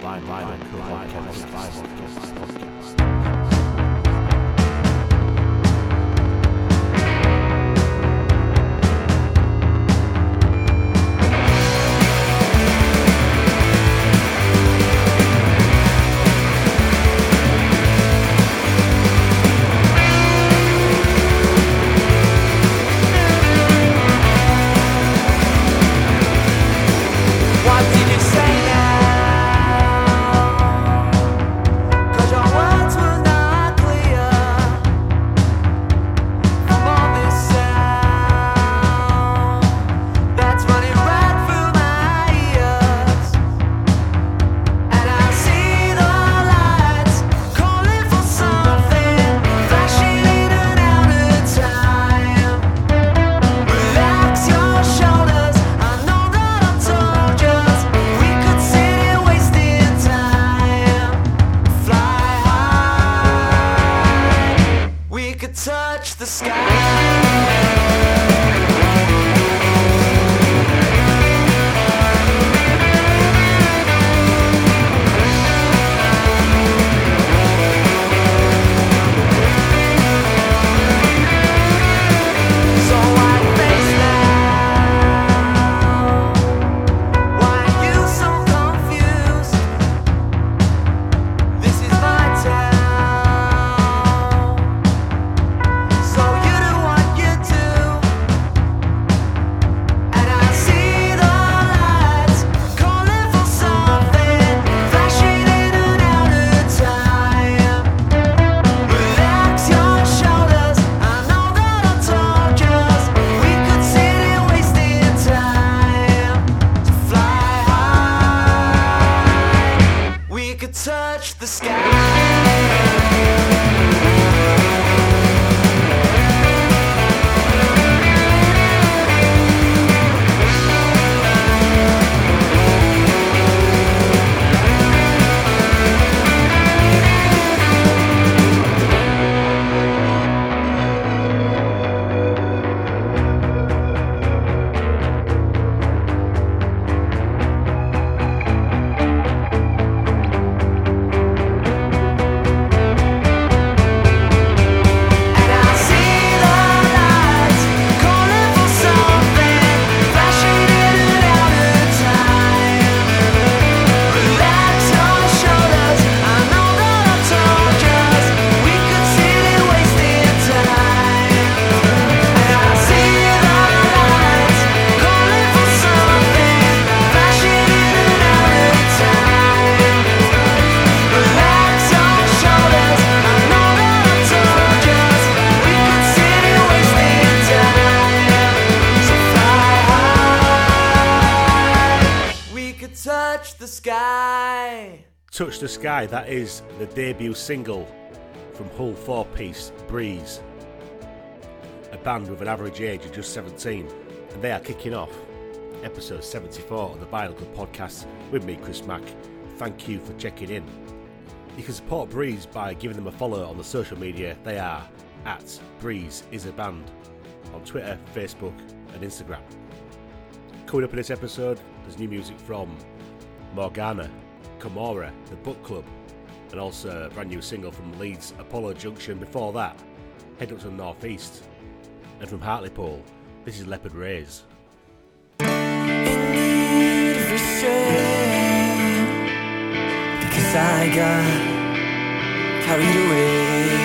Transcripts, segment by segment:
Vinyl Podcast. What Touch the Sky, that is the debut single from Hull four piece Breeze, a band with an average age of just 17, and they are kicking off episode 74 of the Vinyl Cut podcast with me, Chris Mack. Thank you for checking in. You can support Breeze by giving them a follow on the social media. They are at Breeze is a band on Twitter, Facebook, and Instagram. Coming up in this episode, there's new music from Morgana, Kamora, The Book Club, and also a brand new single from Leeds, Apollo Junction. Before that, head up to the northeast. And from Hartlepool, this is Leopard Rays. I got carried away.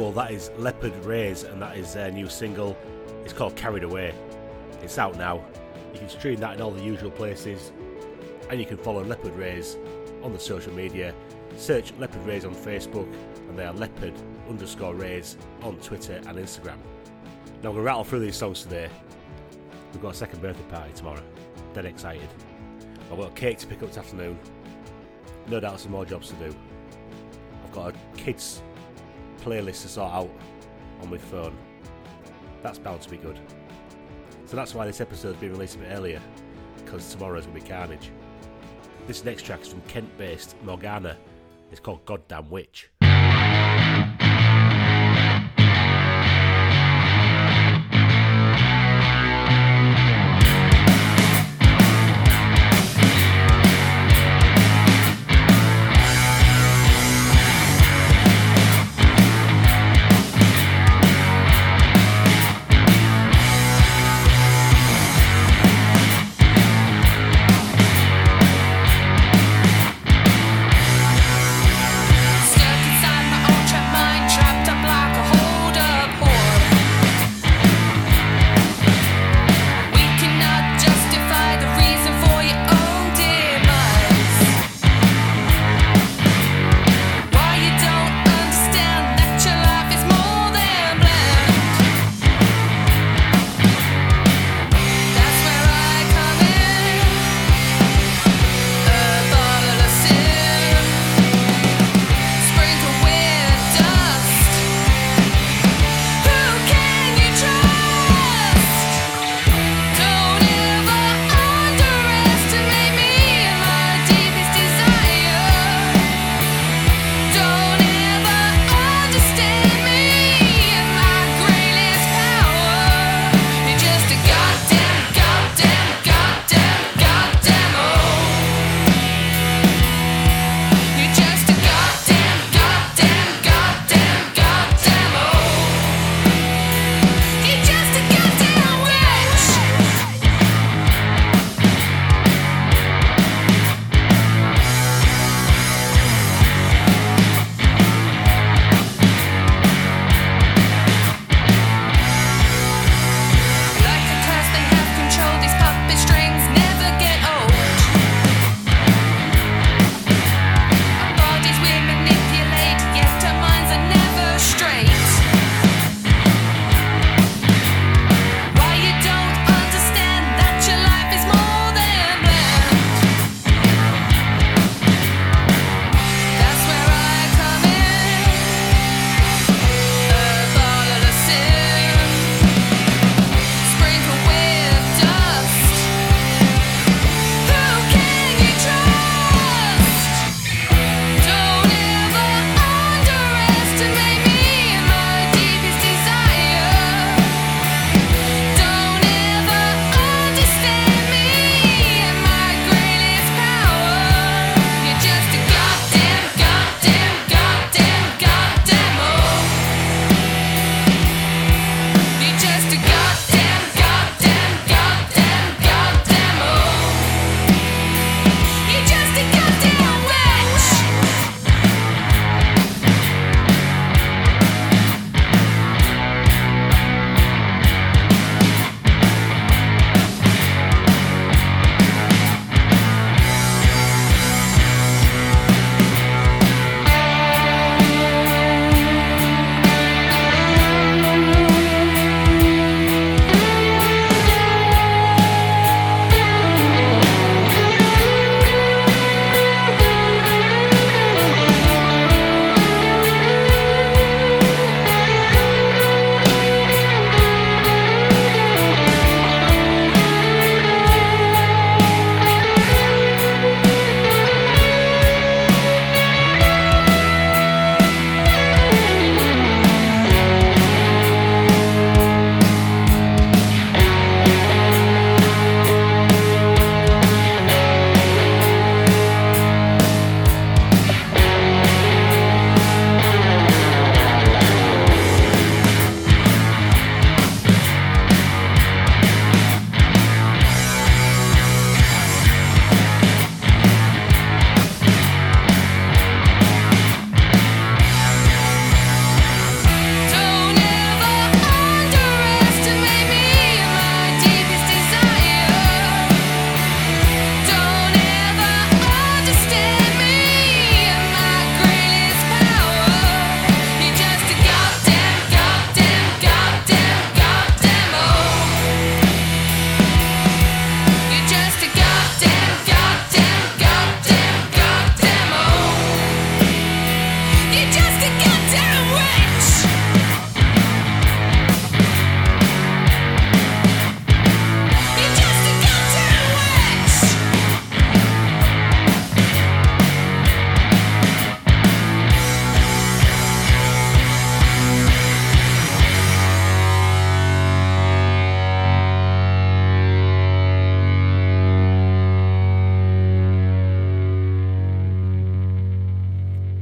Hartlepool, that is Leopard Rays, and that is their new single. It's called Carried Away. It's out now. You can stream that in all the usual places, and you can follow Leopard Rays on the social media. Search Leopard Rays on Facebook, and they are Leopard underscore Rays on Twitter and Instagram. Now, going to rattle through these songs today. We've got a second birthday party tomorrow. Dead excited. I've got a cake to pick up this afternoon. No doubt some more jobs to do. I've got a kids playlist to sort out on my phone. That's bound to be good. So that's why this episode's been released a bit earlier, because tomorrow's to be carnage. This next track is from Kent based Morgana. It's called Goddamn Witch.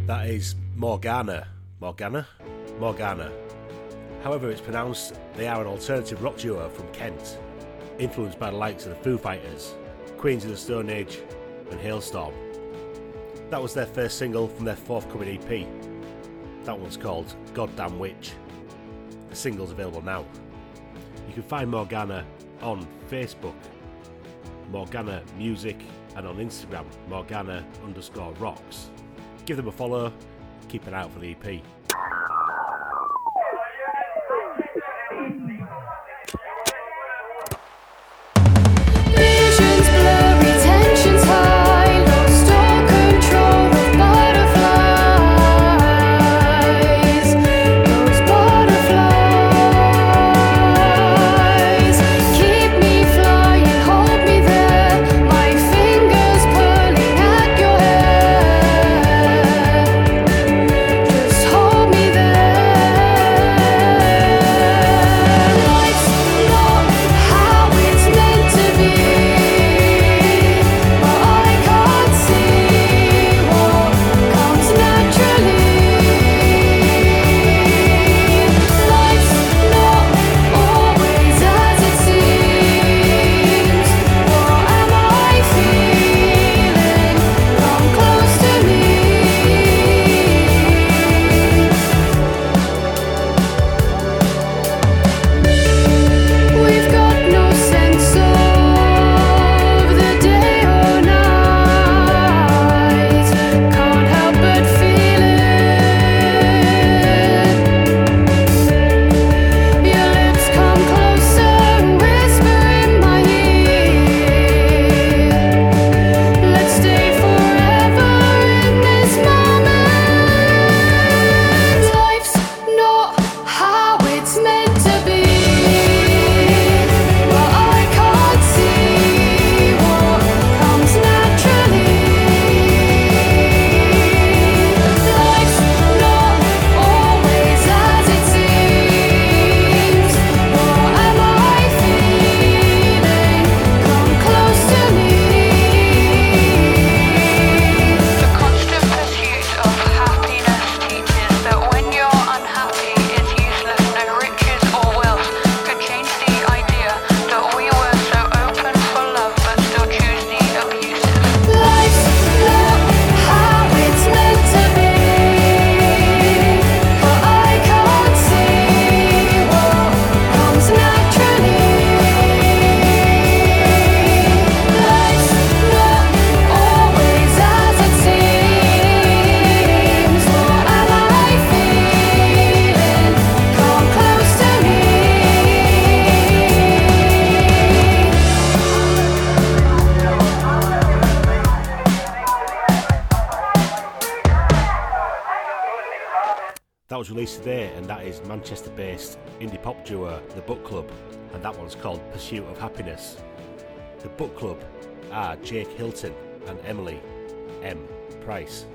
That is Morgana. Morgana? Morgana. However, it's pronounced, they are an alternative rock duo from Kent, influenced by the likes of the Foo Fighters, Queens of the Stone Age, and Halestorm. That was their first single from their forthcoming EP. That one's called Goddamn Witch. The single's available now. You can find Morgana on Facebook, Morgana Music, and on Instagram, Morgana underscore rocks give them a follow, keep an eye out for the EP. today, and that is Manchester based indie pop duo The Book Club, and that one's called Pursuit of Happiness. The Book Club are Jake Hilton and Emily M. Price,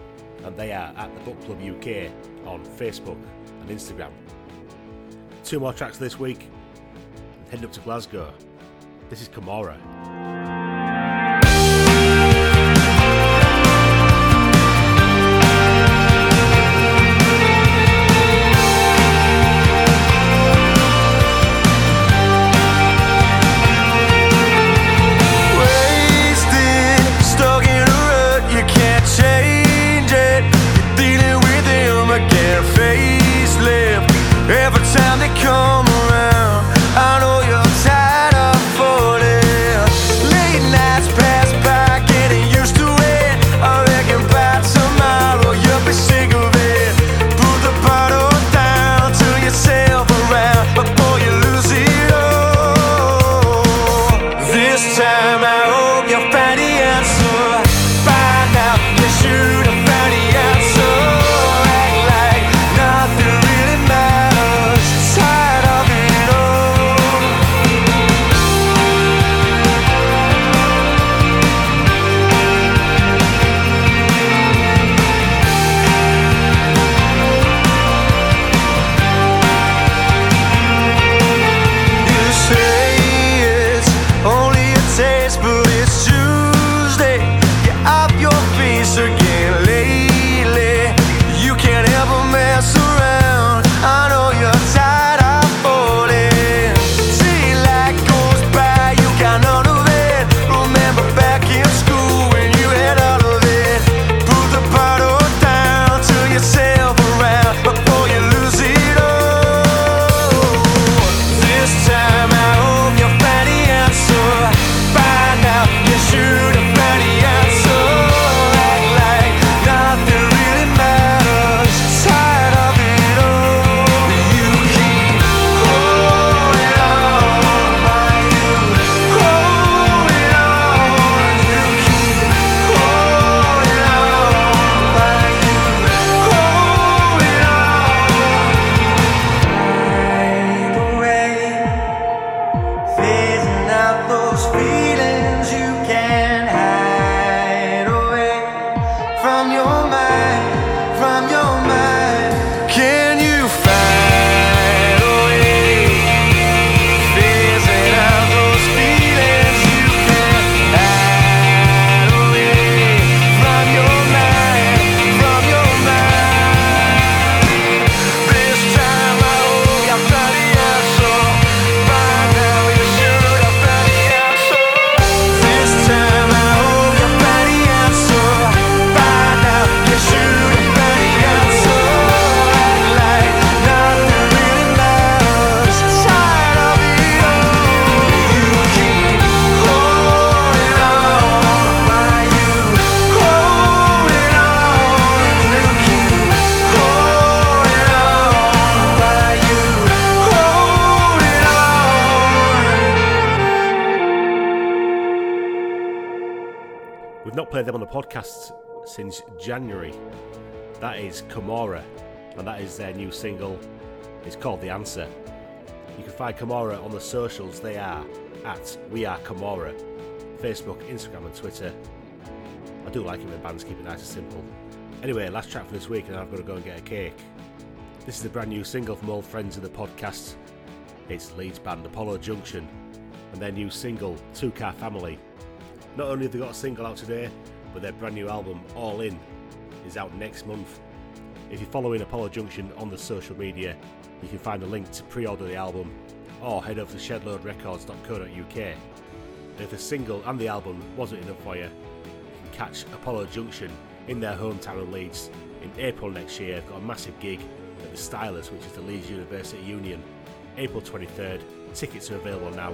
and they are at The Book Club UK on Facebook and Instagram. Two more tracks this week, heading up to Glasgow. This is Kamora. Played them on the podcast since January. That is Kamora, and that is their new single. It's called The Answer. You can find Kamora on the socials. They are at We Are Kamora, Facebook, Instagram, and Twitter. I do like it when bands keep it nice and simple. Anyway, last track for this week, and I've got to go and get a cake. This is a brand new single from old friends of the podcast. It's Leeds band Apollo Junction and their new single, Two Car Family. Not only have they got a single out today, but their brand new album, All In, is out next month. If you're following Apollo Junction on the social media, you can find a link to pre order the album or head over to shedloadrecords.co.uk. And if the single and the album wasn't enough for you, you can catch Apollo Junction in their hometown of Leeds in April next year. They've got a massive gig at the Stylus, which is the Leeds University Union, April 23rd. Tickets are available now.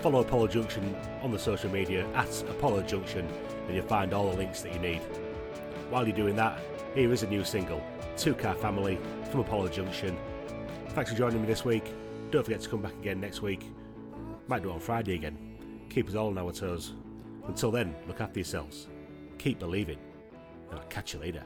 Follow Apollo Junction on the social media at Apollo Junction and you'll find all the links that you need. While you're doing that, here is a new single, Two Car Family from Apollo Junction. Thanks for joining me this week. Don't forget to come back again next week. Might do it on Friday again. Keep us all on our toes. Until then, look after yourselves. Keep believing. And I'll catch you later.